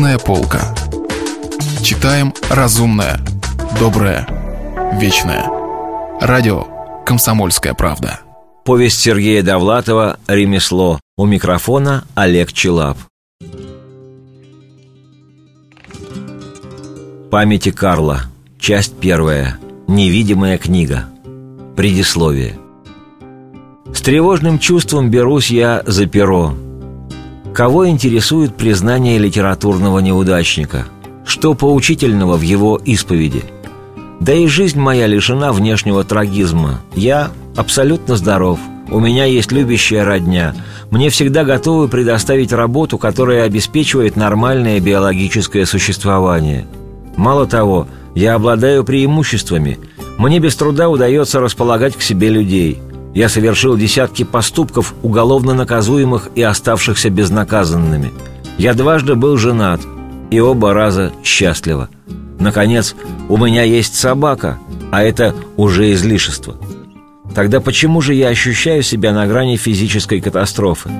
Книжная полка. Читаем разумное, доброе, вечное. Радио «Комсомольская правда». Повесть Сергея Довлатова «Ремесло». У микрофона Олег Челап. Памяти Карла. Часть первая. Невидимая книга. Предисловие. С тревожным чувством берусь я за перо. Кого интересует признание литературного неудачника? Что поучительного в его исповеди? Да и жизнь моя лишена внешнего трагизма. Я абсолютно здоров. У меня есть любящая родня. Мне всегда готовы предоставить работу, которая обеспечивает нормальное биологическое существование. Мало того, я обладаю преимуществами. Мне без труда удается располагать к себе людей – я совершил десятки поступков, уголовно наказуемых и оставшихся безнаказанными. Я дважды был женат, и оба раза счастливо. Наконец, у меня есть собака, а это уже излишество. Тогда почему же я ощущаю себя на грани физической катастрофы?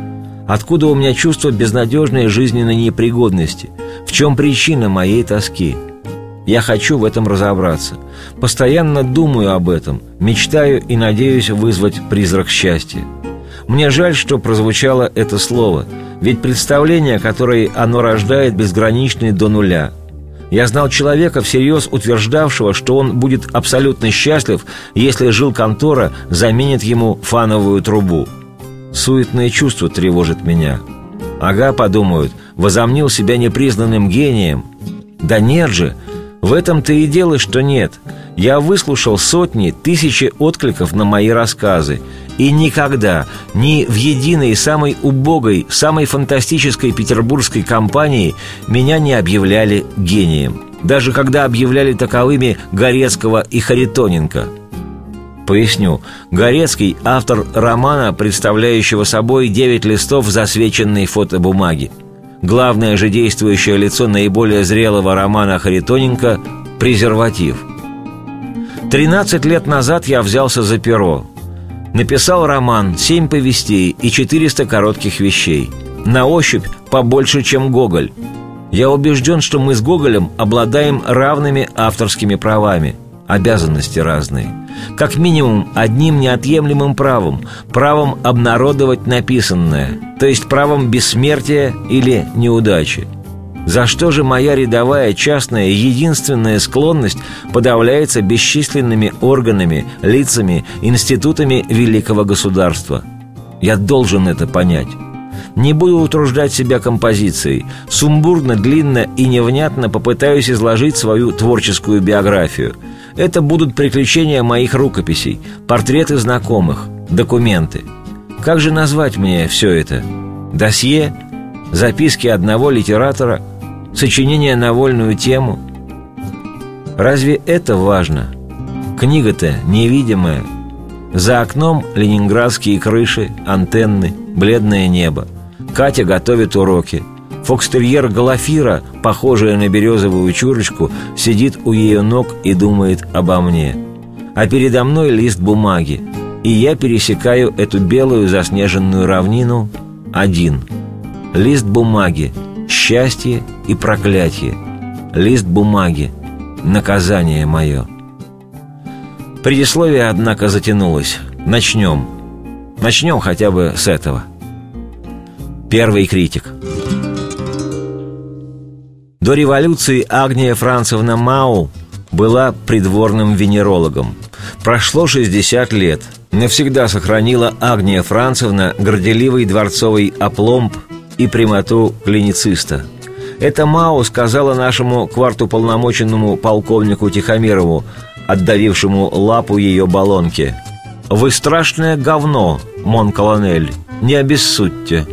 Откуда у меня чувство безнадежной жизненной непригодности? В чем причина моей тоски? Я хочу в этом разобраться. Постоянно думаю об этом, мечтаю и надеюсь вызвать призрак счастья. Мне жаль, что прозвучало это слово, ведь представление, которое оно рождает, безграничное до нуля. Я знал человека, всерьез утверждавшего, что он будет абсолютно счастлив, если жил контора заменит ему фановую трубу. Суетное чувство тревожит меня. Ага, подумают, возомнил себя непризнанным гением. Да нет же, в этом-то и дело, что нет. Я выслушал сотни, тысячи откликов на мои рассказы. И никогда, ни в единой самой убогой, самой фантастической петербургской компании меня не объявляли гением. Даже когда объявляли таковыми Горецкого и Харитоненко. Поясню. Горецкий – автор романа, представляющего собой девять листов засвеченной фотобумаги. Главное же действующее лицо наиболее зрелого романа Харитоненко – презерватив. 13 лет назад я взялся за перо. Написал роман, семь повестей и 400 коротких вещей. На ощупь побольше, чем Гоголь. Я убежден, что мы с Гоголем обладаем равными авторскими правами – обязанности разные. Как минимум одним неотъемлемым правом – правом обнародовать написанное, то есть правом бессмертия или неудачи. За что же моя рядовая, частная, единственная склонность подавляется бесчисленными органами, лицами, институтами великого государства? Я должен это понять. Не буду утруждать себя композицией. Сумбурно, длинно и невнятно попытаюсь изложить свою творческую биографию – это будут приключения моих рукописей, портреты знакомых, документы. Как же назвать мне все это? Досье? Записки одного литератора? Сочинение на вольную тему? Разве это важно? Книга-то невидимая. За окном ленинградские крыши, антенны, бледное небо. Катя готовит уроки – Фокстерьер Галафира, похожая на березовую чурочку, сидит у ее ног и думает обо мне. А передо мной лист бумаги, и я пересекаю эту белую заснеженную равнину один. Лист бумаги, счастье и проклятие. Лист бумаги, наказание мое. Предисловие, однако, затянулось. Начнем. Начнем хотя бы с этого. Первый критик – до революции Агния Францевна Мау была придворным венерологом. Прошло 60 лет. Навсегда сохранила Агния Францевна горделивый дворцовый опломб и прямоту клинициста. Это Мау сказала нашему квартуполномоченному полковнику Тихомирову, отдавившему лапу ее баллонке. «Вы страшное говно, мон-колонель, не обессудьте».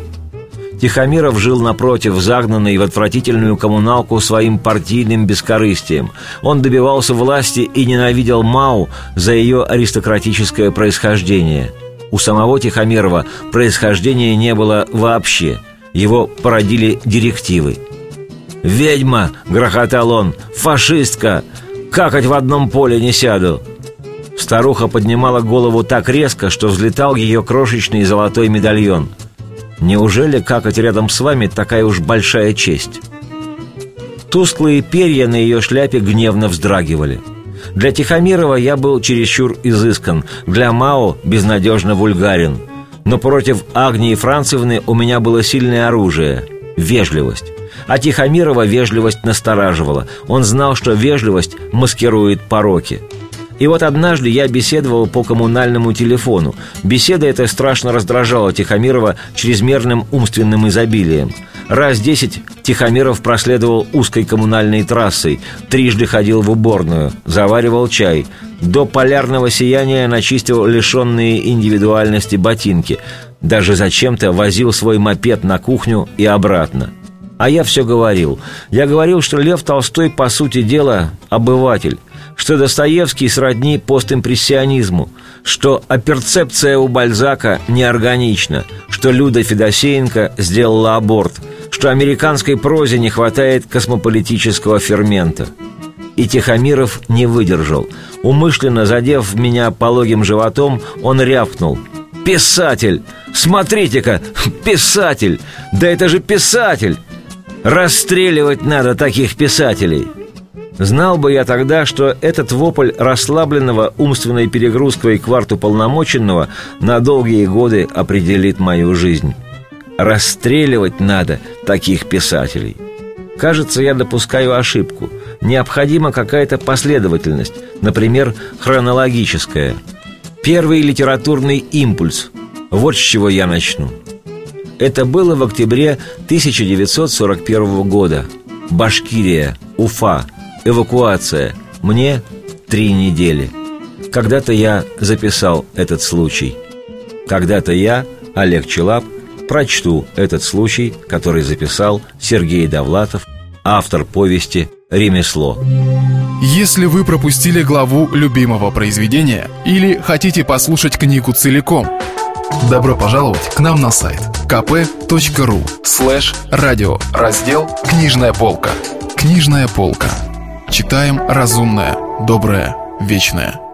Тихомиров жил напротив, загнанный в отвратительную коммуналку своим партийным бескорыстием. Он добивался власти и ненавидел Мау за ее аристократическое происхождение. У самого Тихомирова происхождения не было вообще. Его породили директивы. «Ведьма!» — грохотал он. «Фашистка! Какать в одном поле не сяду!» Старуха поднимала голову так резко, что взлетал ее крошечный золотой медальон — Неужели какать рядом с вами такая уж большая честь? Тусклые перья на ее шляпе гневно вздрагивали. Для Тихомирова я был чересчур изыскан, для Мао безнадежно вульгарен. Но против Агнии Францевны у меня было сильное оружие – вежливость. А Тихомирова вежливость настораживала. Он знал, что вежливость маскирует пороки – и вот однажды я беседовал по коммунальному телефону. Беседа эта страшно раздражала Тихомирова чрезмерным умственным изобилием. Раз десять Тихомиров проследовал узкой коммунальной трассой, трижды ходил в уборную, заваривал чай. До полярного сияния начистил лишенные индивидуальности ботинки. Даже зачем-то возил свой мопед на кухню и обратно. А я все говорил. Я говорил, что Лев Толстой, по сути дела, обыватель что Достоевский сродни постимпрессионизму, что оперцепция у Бальзака неорганична, что Люда Федосеенко сделала аборт, что американской прозе не хватает космополитического фермента. И Тихомиров не выдержал. Умышленно задев меня пологим животом, он рявкнул. «Писатель! Смотрите-ка! Писатель! Да это же писатель! Расстреливать надо таких писателей!» Знал бы я тогда, что этот вопль расслабленного умственной перегрузкой кварту полномоченного на долгие годы определит мою жизнь. Расстреливать надо таких писателей. Кажется, я допускаю ошибку. Необходима какая-то последовательность, например, хронологическая. Первый литературный импульс. Вот с чего я начну. Это было в октябре 1941 года. Башкирия, Уфа – Эвакуация. Мне три недели. Когда-то я записал этот случай. Когда-то я, Олег Челап, прочту этот случай, который записал Сергей Довлатов, автор повести «Ремесло». Если вы пропустили главу любимого произведения или хотите послушать книгу целиком, добро пожаловать к нам на сайт kp.ru слэш радио раздел «Книжная полка». «Книжная полка». Читаем разумное, доброе, вечное –